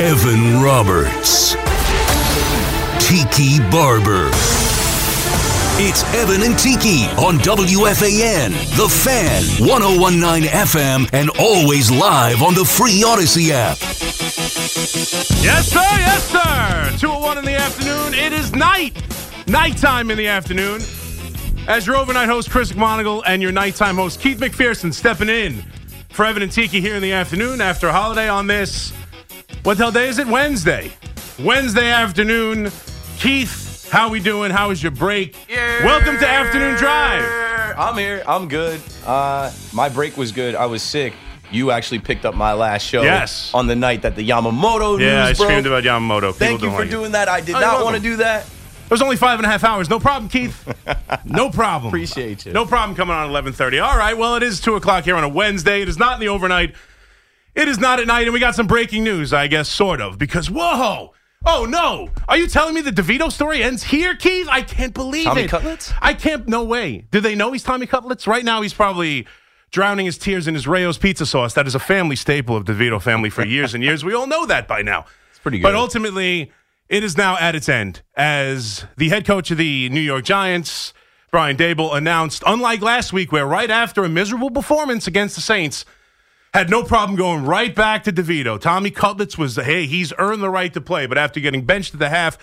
Evan Roberts. Tiki Barber. It's Evan and Tiki on WFAN, The Fan, 1019 FM, and always live on the free Audacy app. Yes, sir. Yes, sir. 201 in the afternoon. It is night. Nighttime in the afternoon. As your overnight host, Chris McMonigle, and your nighttime host, Keith McPherson, stepping in for Evan and Tiki here in the afternoon after a holiday on this. What the hell day is it? Wednesday. Wednesday afternoon. Keith, how we doing? How was your break? Welcome to Afternoon Drive. I'm here. I'm good. Uh, my break was good. I was sick. You actually picked up my last show. Yes. On the night that the Yamamoto Yeah, I news broke. screamed about Yamamoto. People Thank you for like it. doing that. I did Oh, not want to do that. It was only five and a half hours. No problem, Keith. No problem. Appreciate you. No problem coming on eleven thirty. All right. Well, it is two o'clock here on a Wednesday. It is not in the overnight. It is not at night, and we got some breaking news. I guess sort of because whoa. Oh no! Are you telling me the DeVito story ends here, Keith? I can't believe Tommy it. Cutlets? I can't. No way. Do they know he's Tommy Cutlets? Right now, he's probably drowning his tears in his Rao's pizza sauce. That is a family staple of the DeVito family for years and years. We all know that by now. It's pretty good. But ultimately, it is now at its end as the head coach of the New York Giants, Brian Daboll, announced, unlike last week, where right after a miserable performance against the Saints, had no problem going right back to DeVito. Tommy Cutlets was, hey, he's earned the right to play, but after getting benched at the half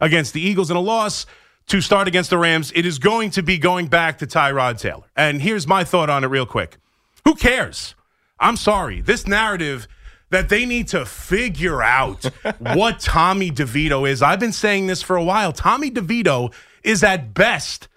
against the Eagles in a loss to start against the Rams, it is going to be going back to Tyrod Taylor. And here's my thought on it, real quick. Who cares? I'm sorry. This narrative that they need to figure out what Tommy DeVito is. I've been saying this for a while. Tommy DeVito is at best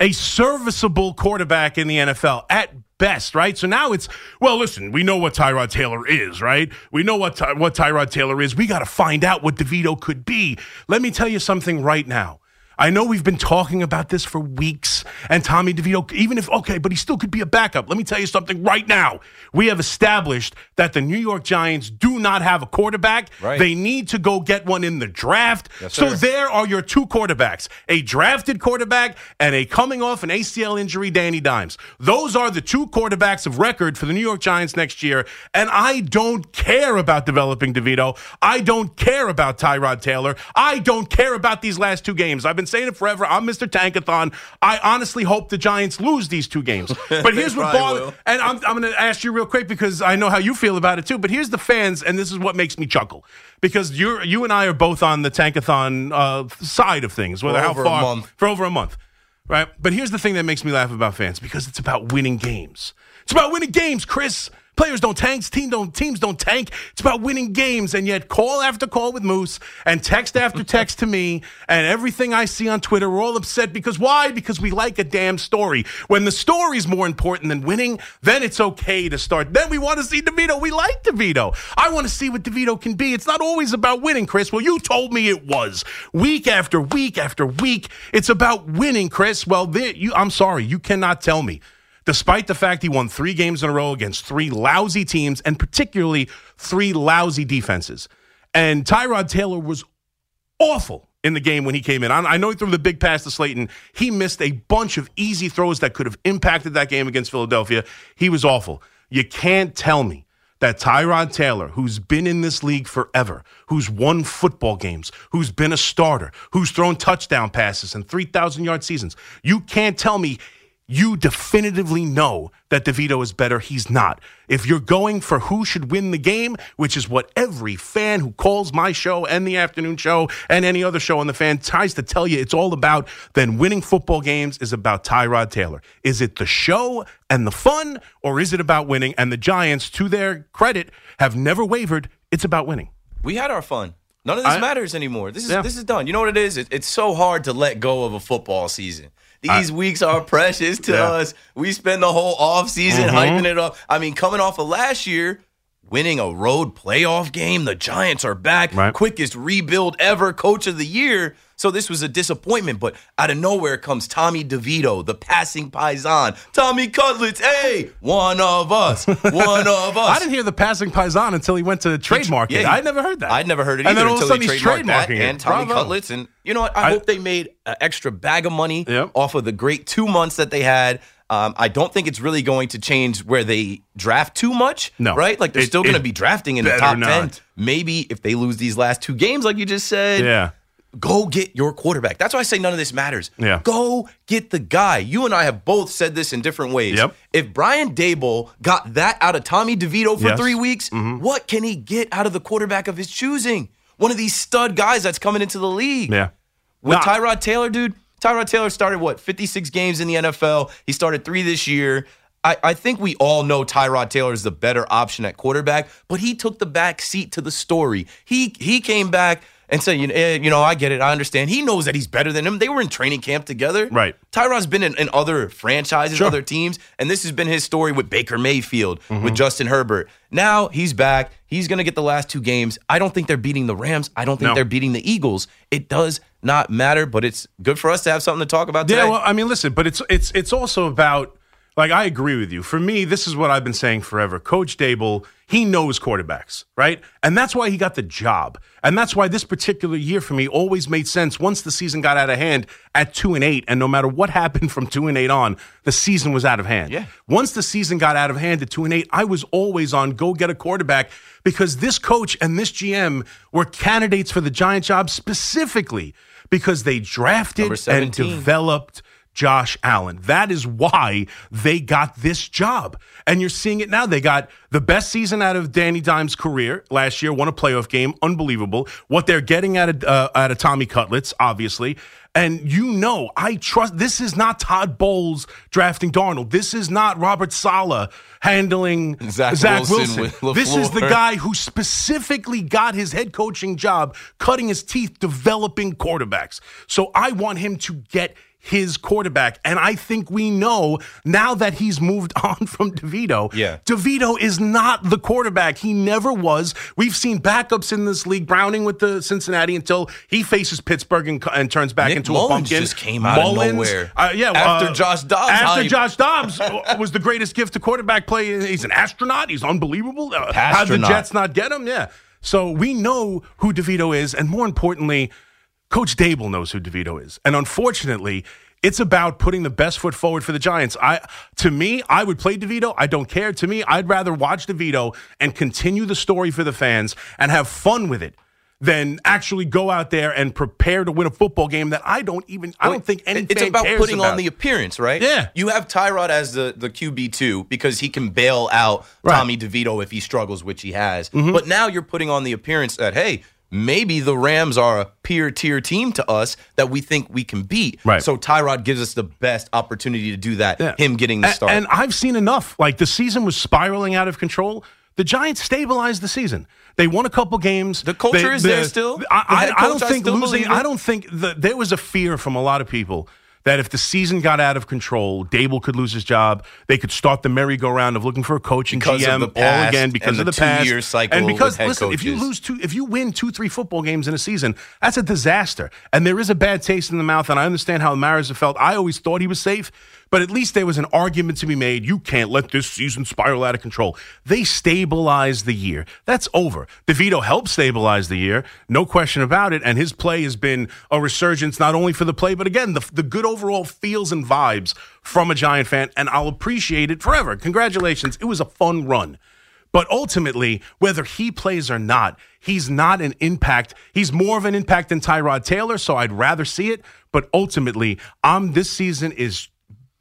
a serviceable quarterback in the NFL at best, right? So now it's well, listen, we know what Tyrod Taylor is, right? We know what Ty- what Tyrod Taylor is. We got to find out what DeVito could be. Let me tell you something right now. I know we've been talking about this for weeks, and Tommy DeVito, even if, okay, but he still could be a backup. Let me tell you something right now. We have established that the New York Giants do not have a quarterback. Right. They need to go get one in the draft. so sir. there are your two quarterbacks a drafted quarterback and a coming off an ACL injury, Danny Dimes. Those are the two quarterbacks of record for the New York Giants next year. And I don't care about developing DeVito. I don't care about Tyrod Taylor. I don't care about these last two games. I've been saying it forever. I'm Mr. Tankathon. I honestly hope the Giants lose these two games. But here's what bothers. And I'm, I'm going to ask you real quick because I know how you feel about it too. But here's the fans, and this is what makes me chuckle because you you and I are both on the Tankathon uh, side of things. Whether how far for over a month, right? But here's the thing that makes me laugh about fans because it's about winning games. It's about winning games, Chris. Players don't tank, team don't, teams don't tank. It's about winning games, and yet call after call with Moose and text after text to me, and everything I see on Twitter, we're all upset because why? Because we like a damn story. When the story's more important than winning, then it's okay to start. Then we want to see DeVito. We like DeVito. I want to see what DeVito can be. It's not always about winning, Chris. Well, you told me it was. Week after week after week, it's about winning, Chris. Well, there, you, I'm sorry, you cannot tell me despite the fact he won three games in a row against three lousy teams and particularly three lousy defenses. And Tyrod Taylor was awful in the game when he came in. I know he threw the big pass to Slayton. He missed a bunch of easy throws that could have impacted that game against Philadelphia. He was awful. You can't tell me that Tyrod Taylor, who's been in this league forever, who's won football games, who's been a starter, who's thrown touchdown passes and 3,000 yard seasons, you can't tell me you definitively know that DeVito is better. He's not. If you're going for who should win the game, which is what every fan who calls my show and the afternoon show and any other show on the fan tries to tell you it's all about, then winning football games is about Tyrod Taylor. Is it the show and the fun, or is it about winning? And the Giants, to their credit, have never wavered. It's about winning. We had our fun. None of this I- matters anymore. This is Yeah. this is done. You know what it is? It, it's so hard to let go of a football season. These weeks are precious to Yeah. Mm-hmm. us. We spend the whole off season hyping it up. I mean, coming off of last year, winning a road playoff game, the Giants are back. Right. Quickest rebuild ever, coach of the year. So this was a disappointment, but out of nowhere comes Tommy DeVito, the passing paisan. Tommy Cutlets, hey, one of us, one of us. I didn't hear the passing Paisan until he went to trademark it. Yeah, he- I never heard that. I'd never heard it And either then all of a until sudden he trademarked that it. and Tommy Bravo. Cutlets. And you know what? I, I- hope they made an extra bag of money Yep. off of the great two months that they had. Um, I don't think it's really going to change where they draft too much. No. Right? Like they're It- still going to be drafting in the top 10. Maybe if they lose these last two games, like you just said, Yeah. go get your quarterback. That's why I say none of this matters. Yeah. Go get the guy. You and I have both said this in different ways. Yep. If Brian Daboll got that out of Tommy DeVito for Yes. three weeks, what can he get out of the quarterback of his choosing? One of these stud guys that's coming into the league. Yeah. With Nah. Tyrod Taylor, dude, Tyrod Taylor started what, 56 games in the NFL? He started three this year. I, I think we all know Tyrod Taylor is the better option at quarterback, but he took the back seat to the story. He he came back and said, you know, eh, you know, I get it, I understand. He knows that he's better than him. They were in training camp together. Right. Tyrod's been in, in other franchises, Sure. other teams, and this has been his story with Baker Mayfield, Mm-hmm. with Justin Herbert. Now he's back. He's going to get the last two games. I don't think they're beating the Rams. I don't think No. they're beating the Eagles. It does not matter, but it's good for us to have something to talk about today. Yeah, well, I mean, listen, but it's it's it's also about like I agree with you. For me, this is what I've been saying forever. Coach Daboll, he knows quarterbacks, right? And that's why he got the job. And that's why this particular year for me always made sense once the season got out of hand at 2 and 8 and no matter what happened from 2 and 8 on, the season was out of hand. Yeah. Once the season got out of hand at 2 and 8, I was always on go get a quarterback because this coach and this GM were candidates for the Giant job specifically because they drafted and developed Josh Allen. That is why they got this job. And you're seeing it now. They got the best season out of Danny Dimes' career last year, won a playoff game. Unbelievable. What they're getting out of, uh, out of Tommy Cutlets, obviously. And you know, I trust this is not Todd Bowles drafting Darnold. This is not Robert Saleh handling Zach Zach, Wilson Wilson. This is the guy who specifically got his head coaching job, cutting his teeth, developing quarterbacks. So I want him to get his quarterback. And I think we know now that he's moved on from DeVito. Yeah. DeVito is not the quarterback. He never was. We've seen backups in this league. Browning with the Cincinnati until he faces Pittsburgh and, and turns back Nick into Mullens a pumpkin. just came out of nowhere. uh, yeah, After uh, Josh Dobbs After. Josh Dobbs was the greatest gift to quarterback play. He's an astronaut. He's unbelievable. Uh, How'd the Jets not get him? Yeah. So we know who DeVito is, and more importantly, Coach Daboll knows who DeVito is. And unfortunately, it's about putting the best foot forward for the Giants. I to me, I would play DeVito. I don't care. To me, I'd rather watch DeVito and continue the story for the fans and have fun with it than actually go out there and prepare to win a football game that I don't even I don't think any it's about putting about. on the appearance, right? Yeah. You have Tyrod as the the QB two because he can bail out Right. Mm-hmm. Tommy DeVito if he struggles, which he has. But now you're putting on the appearance that hey. Maybe the Rams are a peer tier team to us that we think we can beat. Right. So Tyrod gives us the best opportunity to do that. Yeah. Him getting the start. And I've seen enough. Like the season was spiraling out of control. The Giants stabilized the season. They won a couple games. The culture They- is there still? I, The I, I don't think losing. I don't think the, there was a fear from a lot of people that if the season got out of control, Daboll could lose his job. They could start the merry-go-round of looking for a coach and Because of GM all again because of the past and because listen, if you lose two, if you win two, three football games in a season, that's a disaster. And there is a bad taste in the mouth. And I understand how Maris felt. I always thought he was safe, but at least there was an argument to be made. You can't let this season spiral out of control. They stabilized the year. That's over. DeVito helped stabilize the year, no question about it. And his play has been a resurgence, not only for the play, but again, the, the good overall feels and vibes from a Giant fan. And I'll appreciate it forever. Congratulations. It was a fun run. But ultimately, whether he plays or not, he's not an impact. He's more of an impact than Tyrod Taylor, so I'd rather see it. But ultimately, I'm this season is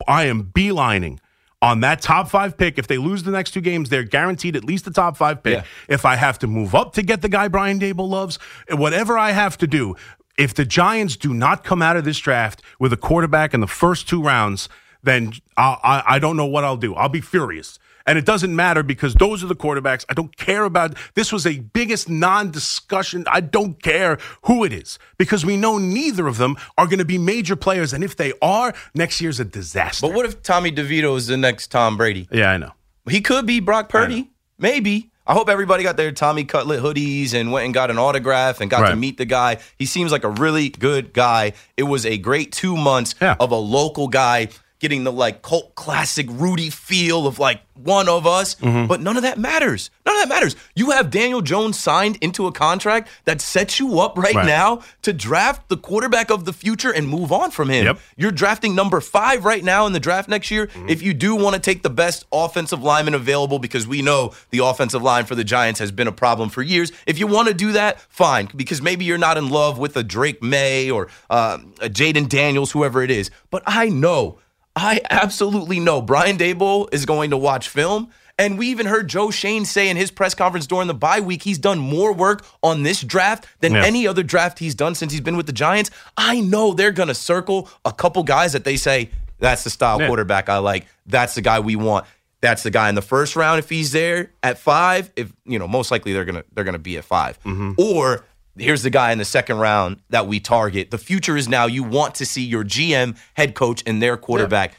I am beelining on that top five pick. If they lose the next two games, they're guaranteed at least the top five pick. Yeah. If I have to move up to get the guy Brian Daboll loves, whatever I have to do, if the Giants do not come out of this draft with a quarterback in the first two rounds, then I, I, I don't know what I'll do. I'll be furious. And it doesn't matter because those are the quarterbacks. I don't care about this was a biggest non-discussion. I don't care who it is because we know neither of them are going to be major players. And if they are, next year's a disaster. but what if Tommy DeVito is the next Tom Brady? yeah, I know. He could be Brock Purdy. Maybe. I hope everybody got their Tommy Cutlet hoodies and went and got an autograph and got to meet the guy. He seems like a really good guy. It was a great two months Yeah. of a local guy getting the like cult classic Rudy feel of like one of us, Mm-hmm. but none of that matters. None of that matters. You have Daniel Jones signed into a contract that sets you up right, Right. now to draft the quarterback of the future and move on from him. Yep. You're drafting number five right now in the draft next year. Mm-hmm. If you do want to take the best offensive lineman available, because we know the offensive line for the Giants has been a problem for years, if you want to do that, fine, because maybe you're not in love with a Drake Maye or uh, a Jayden Daniels, whoever it is. But I know, I absolutely know Brian Daboll is going to watch film. And we even heard Joe Schoen say in his press conference during the bye week, he's done more work on this draft than Yeah. any other draft he's done since he's been with the Giants. I know they're going to circle a couple guys that they say, that's the style Yeah. quarterback I like. That's the guy we want. That's the guy in the first round if he's there at five. If you know, most likely they're gonna they're gonna be at 5 Mm-hmm. Or here's the guy in the second round that we target. The future is now. You want to see your GM, head coach, and their quarterback.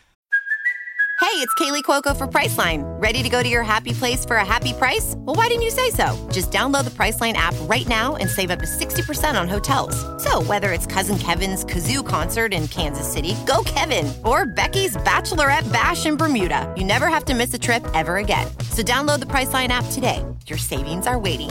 Hey, it's Kaley Cuoco for Priceline. Ready to go to your happy place for a happy price? Well, why didn't you say so? Just download the Priceline app right now and save up to 60% on hotels. So, whether it's Cousin Kevin's Kazoo concert in Kansas City, go Kevin, or Becky's Bachelorette Bash in Bermuda, you never have to miss a trip ever again. So, download the Priceline app today. Your savings are waiting.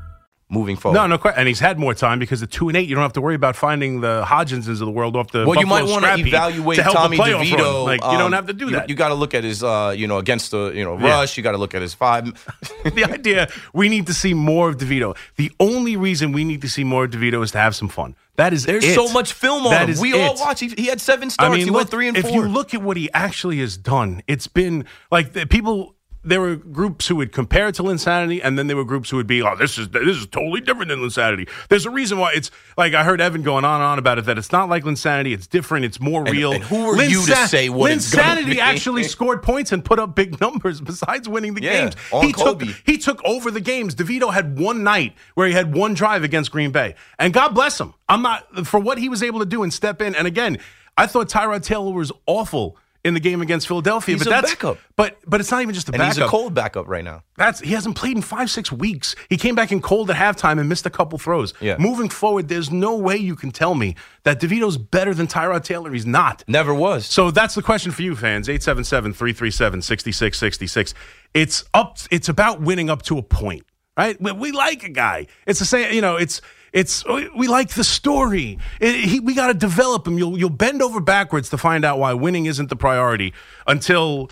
Moving forward. No, no question. And he's had more time because the two and eight, you don't have to worry about finding the Hodginsons of the world off the. Well, you might want to evaluate to Tommy the DeVito. Like you don't um, have to do that. You, got to look at his, uh, you know, against the, you know, Yeah. rush. You got to look at his five. the idea we need to see more of DeVito. The only reason we need to see more of DeVito is to have some fun. That is There's it. so much film on That him. We all watch. He, he had seven starts. I mean, he look, went three and if four. you look at what he actually has done, it's been like the people. There were groups who would compare it to Linsanity, and then there were groups who would be, "Oh, this is this is totally different than Linsanity." There's a reason why it's like I heard Evan going on and on about it that it's not like Linsanity. It's different. It's more real. and who are you to say what Linsanity actually scored points and put up big numbers besides winning the Yeah, games. he took he took over the games. DeVito had one night where he had one drive against Green Bay. And God bless him. I'm not for what he was able to do and step in. And again, I thought Tyrod Taylor was awful in the game against Philadelphia. He's but a that's backup. But but it's not even just a and backup. he's a cold backup right now. That's he hasn't played in five, six weeks. He came back in cold at halftime and missed a couple throws. Yeah. Moving forward, there's no way you can tell me that DeVito's better than Tyrod Taylor. He's not. Never was. So that's the question for you fans. 877-337-6666. It's up it's about winning up to a point, right? We, we like a guy. It's the same, you know, it's it's oh, we like the story. It- he, we got to develop him. You'll you'll bend over backwards to find out why winning isn't the priority until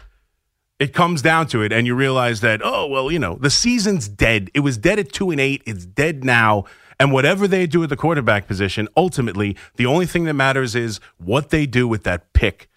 it comes down to it and you realize that oh well you know the season's dead it was dead at two and eight it's dead now and whatever they do at the quarterback position ultimately the only thing that matters is what they do with that pick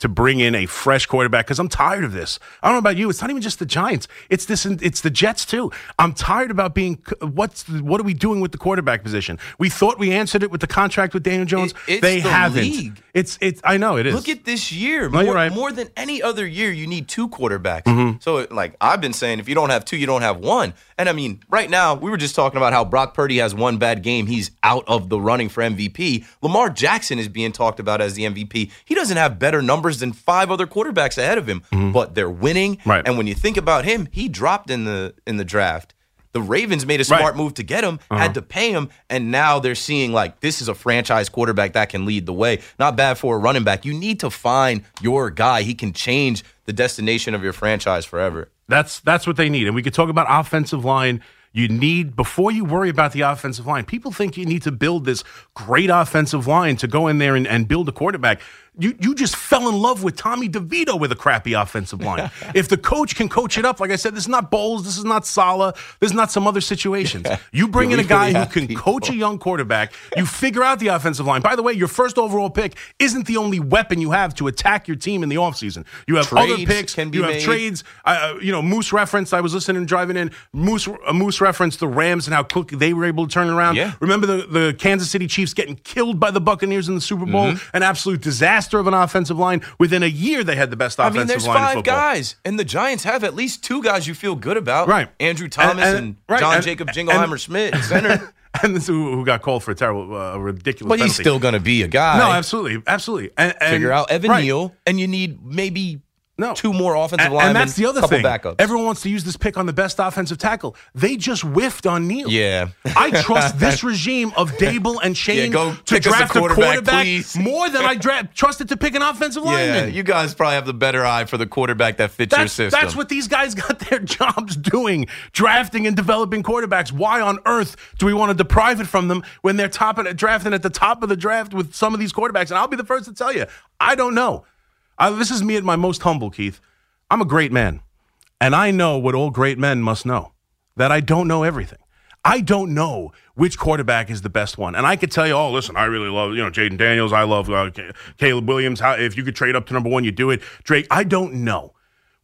to bring in a fresh quarterback because I'm tired of this. I don't know about you. It's not even just the Giants. It's this. It's the Jets too. I'm tired about being. What's what are we doing with the quarterback position? We thought we answered it with the contract with Daniel Jones. It- they the haven't. league. It's it's. I know it is. Look at this year. No, more, right. more than any other year, you need two quarterbacks. Mm-hmm. So, like I've been saying, if you don't have two, you don't have one. And I mean, right now, we were just talking about how Brock Purdy has one bad game. He's out of the running for MVP. Lamar Jackson is being talked about as the MVP. He doesn't have better numbers than five other quarterbacks ahead of him, but they're winning. Mm-hmm. Right. And when you think about him, he dropped in the in the draft. The Ravens made a smart Right. move to get him, had to pay him, and now they're seeing like this is a franchise quarterback that can lead the way. Not bad for a running back. You need to find your guy. He can change the destination of your franchise forever. That's that's what they need. And we could talk about offensive line. You need before you worry about the offensive line. People think you need to build this great offensive line to go in there and, and build a quarterback. You you just fell in love with Tommy DeVito with a crappy offensive line. if the coach can coach it up, like I said, this is not Bowles, this is not Saleh, this is not some other situations. You bring in a guy really who can people. coach a young quarterback. You figure out the offensive line. By the way, your first overall pick isn't the only weapon you have to attack your team in the offseason. You have other picks. can be you have made. trades. Uh, you know, Moose referenced. I was listening driving in. Moose uh, Moose referenced the Rams and how quick they were able to turn around. Yeah. Remember the, the Kansas City Chiefs getting killed by the Buccaneers in the Super Bowl? Mm-hmm. An absolute disaster of an offensive line. Within a year, they had the best offensive line. I mean, there's line five guys, and the Giants have at least two guys you feel good about. Right. Andrew Thomas and, And- and- right, John and- Jacob Jingleheimer Schmidt, center. and this who, got called for a terrible, uh, ridiculous. but he's still going to be a guy. no, absolutely, absolutely. And, and Figure out Evan right. Neal, and you need maybe No. two more offensive And, linemen, and that's the other thing. backups. Everyone wants to use this pick on the best offensive tackle. They just whiffed on Neal. Yeah. I trust this regime of Daboll and Schoen Yeah, to us a draft a quarterback, quarterback more than I dra- trusted to pick an offensive yeah, lineman. you guys probably have the better eye for the quarterback that fits your That's, system. that's what these guys got their jobs doing, drafting and developing quarterbacks. Why on earth do we want to deprive it from them when they're top at, drafting at the top of the draft with some of these quarterbacks? And I'll be the first to tell you, I don't know. I, this is me at my most humble, Keith. I'm a great man, and I know what all great men must know that I don't know everything. I don't know which quarterback is the best one. And I could tell you, oh, listen, I really love, you know, Jayden Daniels. I love uh, Caleb Williams. How, if you could trade up to number one, you do it. Drake, I don't know.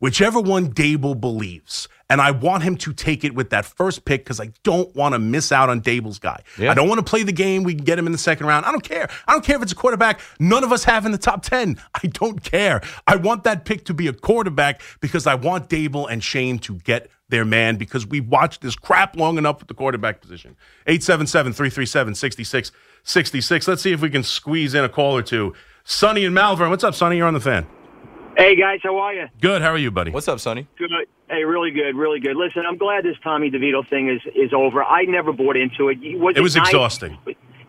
Whichever one Daboll believes. And I want him to take it with that first pick because I don't want to miss out on Daboll's guy. Yeah. I don't want to play the game. We can get him in the second round. I don't care. I don't care if it's a quarterback none of us have in the top 10. I don't care. I want that pick to be a quarterback because I want Daboll and Schoen to get their man because we've watched this crap long enough with the quarterback position. 877 337 6666. Let's see if we can squeeze in a call or two. Sonny and Malvern. What's up, Sonny? You're on the fan. Hey guys, how are you? Good. How are you, buddy? What's up, Sonny? Good. Hey, really good, really good. Listen, I'm glad this Tommy DeVito thing is is over. I never bought into it. Was It was nice? exhausting.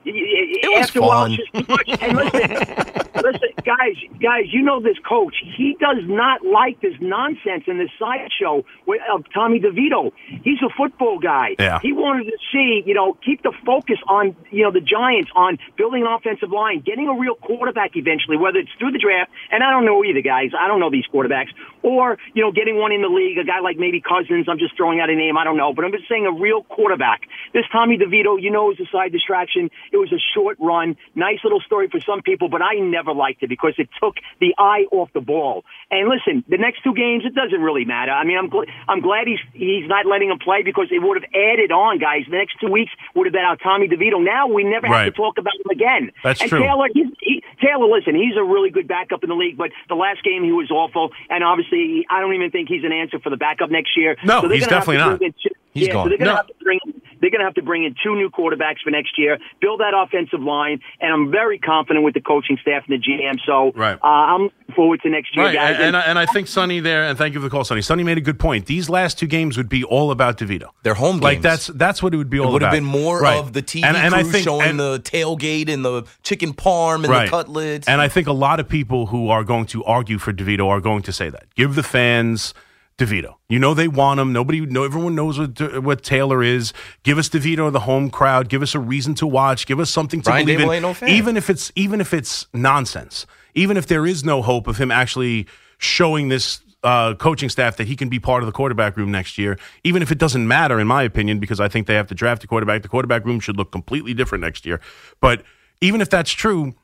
It was After a while, it's just too much. And listen, listen, guys, guys, you know this coach. He does not like this nonsense and this sideshow with- of Tommy DeVito. He's a football guy. Yeah. He wanted to see, you know, keep the focus on, you know, the Giants on building an offensive line, getting a real quarterback eventually, whether it's through the draft. And I don't know either, guys. I don't know these quarterbacks, or you know, getting one in the league, a guy like maybe Cousins. I'm just throwing out a name. I don't know, but I'm just saying a real quarterback. This Tommy DeVito, you know, is a side distraction. It was a short run, nice little story for some people, but I never liked it because it took the eye off the ball. And listen, the next two games, it doesn't really matter. I mean, I'm gl- I'm glad he's he's not letting him play because it would have added on, guys. The next two weeks would have been our Tommy DeVito. Now we never have to talk about him again. That's and true. Taylor, he's, he, Taylor, listen, he's a really good backup in the league, but the last game he was awful, and obviously I don't even think he's an answer for the backup next year. No, so he's gonna have to definitely two- He's yeah, gone. so they're going to No. have to bring. They're going to have to bring in two new quarterbacks for next year, build that offensive line, and I'm very confident with the coaching staff and the GM. So Right. uh, I'm looking forward to next year, Right, guys. and, and, I, and I think Sonny there, and thank you for the call, Sonny. Sonny made a good point. These last two games would be all about DeVito. They're home games. Like that's that's what it would be all about. It would have been more Right. of the TV and, and crew I think, showing and- the tailgate and the chicken parm and right. the cutlets. And I think a lot of people who are going to argue for DeVito are going to say that. Give the fans DeVito. You know they want him. Nobody, no, everyone knows what what Taylor is. Give us DeVito, the home crowd. Give us a reason to watch. Give us something to Brian believe Daboll in. no fan. Even if it's even if it's nonsense. Even if there is no hope of him actually showing this uh, coaching staff that he can be part of the quarterback room next year, even if it doesn't matter, in my opinion, because I think they have to draft a quarterback. The quarterback room should look completely different next year. But even if that's true,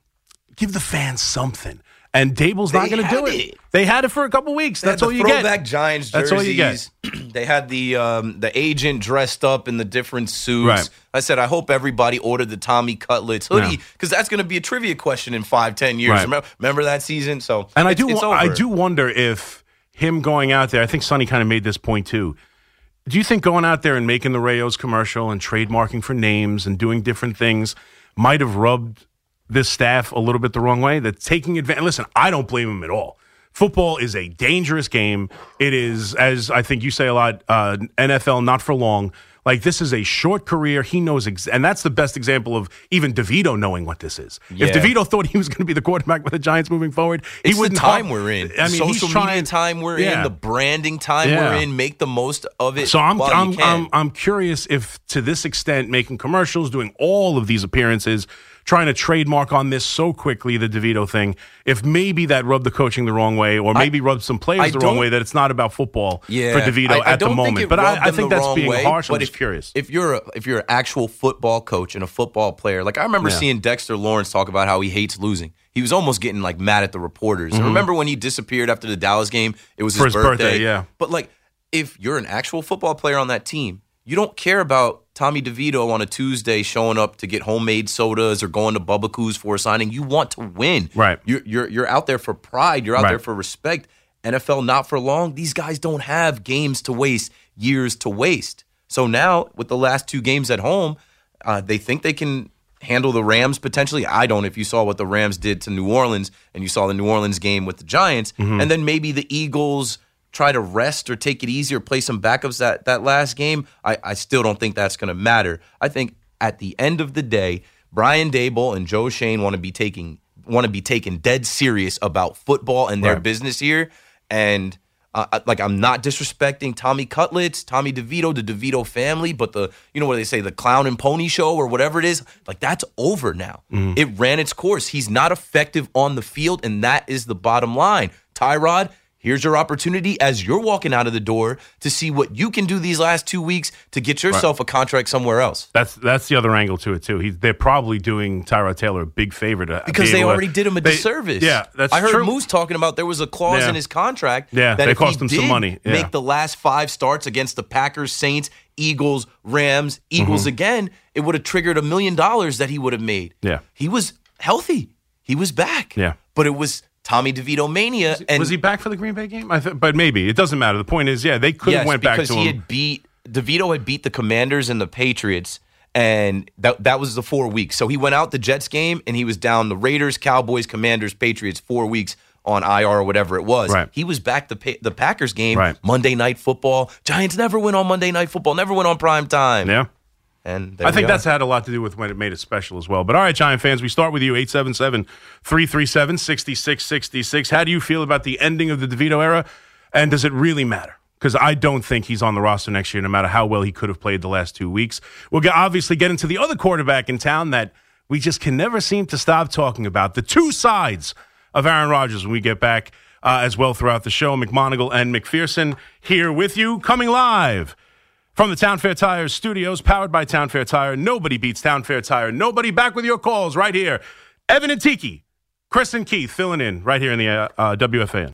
give the fans something. And Daboll's not going to do it. it. They had it for a couple weeks. They That's all you get. throwback Giants jerseys. That's all you get. they had the um, the agent dressed up in the different suits. Right. I said, I hope everybody ordered the Tommy Cutlets hoodie Yeah. because that's going to be a trivia question in five, ten years. Right. Remember, remember that season? So And I do, I do wonder if him going out there. I think Sonny kind of made this point too. Do you think going out there and making the Rao's commercial and trademarking for names and doing different things might have rubbed this staff a little bit the wrong way? That taking advantage. Listen, I don't blame him at all. Football is a dangerous game. It is, as I think you say a lot, uh, NFL not for long. Like this is a short career. He knows, ex- and that's the best example of even Devito knowing what this is. Yeah. If Devito thought he was going to be the quarterback with the Giants moving forward, he It's the wouldn't. time we're in. I mean, social he's media trying, time we're in. The branding time Yeah. we're in. Make the most of it. So I'm I'm. I'm I'm curious if to this extent making commercials, doing all of these appearances, trying to trademark on this so quickly the DeVito thing, if maybe that rubbed the coaching the wrong way, or maybe rubbed some players I the wrong way that it's not about football yeah, for DeVito I- I at the moment. but I, I think that's being way, harsh. I'm just if, curious. If you're a, if you're an actual football coach and a football player, like I remember Yeah. seeing Dexter Lawrence talk about how he hates losing. He was almost getting like mad at the reporters. And remember when he disappeared after the Dallas game? It was Mm-hmm. For his, his birthday, yeah. But like, if you're an actual football player on that team, you don't care about Tommy DeVito on a Tuesday showing up to get homemade sodas or going to Bubba for a signing. You want to win, Right. You're you're, you're out there for pride. You're out Right. there for respect. NFL not for long. These guys don't have games to waste, years to waste. So now with the last two games at home, uh, they think they can handle the Rams potentially. I don't. If you saw what the Rams did to New Orleans and you saw the New Orleans game with the Giants, Mm-hmm. and then maybe the Eagles try to rest or take it easy or play some backups that that last game, I, I still don't think that's going to matter. I think at the end of the day, Brian Daboll and Joe Schoen want to be taking want to be taken dead serious about football and their Right. business here, and. Uh, like I'm not disrespecting Tommy Cutlets, Tommy DeVito, the DeVito family, but the you know what they say, the clown and pony show or whatever it is, like that's over now. It ran its course. He's not effective on the field, and that is the bottom line. Tyrod, here's your opportunity as you're walking out of the door to see what you can do these last two weeks to get yourself a contract somewhere else. That's that's the other angle to it too. He's they're probably doing Tyrod Taylor a big favor to Because be they able to- already did him a they- disservice. Yeah, that's I heard true. Moose talking about there was a clause Yeah. in his contract Yeah, that they if cost he him some did money. Yeah. make the last five starts against the Packers, Saints, Eagles, Rams, Eagles Mm-hmm. again, it would have triggered a million dollars that he would have made. Yeah. He was healthy. He was back. Yeah. But it was Tommy DeVito mania. and was he back for the Green Bay game? I th- but maybe it doesn't matter. The point is, yeah, they could have yes, went back because to he him. had beat DeVito had beat the Commanders and the Patriots, and that that was the four weeks. So he went out the Jets game and he was down the Raiders, Cowboys, Commanders, Patriots four weeks on IR or whatever it was. Right. He was back the Pa- the Packers game Right. Monday Night Football. Giants never win on Monday Night Football. Never win on prime time. yeah. And there I think that's had a lot to do with when it made it special as well. But all right, Giant fans, we start with you 877 337 6666. How do you feel about the ending of the DeVito era? And does it really matter? Because I don't think he's on the roster next year, no matter how well he could have played the last two weeks. We'll get, obviously get into the other quarterback in town that we just can never seem to stop talking about the two sides of Aaron Rodgers when we get back uh, as well throughout the show. McMonigle and McPherson here with you, coming live from the Town Fair Tires studios, powered by Town Fair Tire. Nobody beats Town Fair Tire. Nobody back with your calls right here. Evan and Tiki, Chris and Keith filling in right here in the uh, uh, WFAN.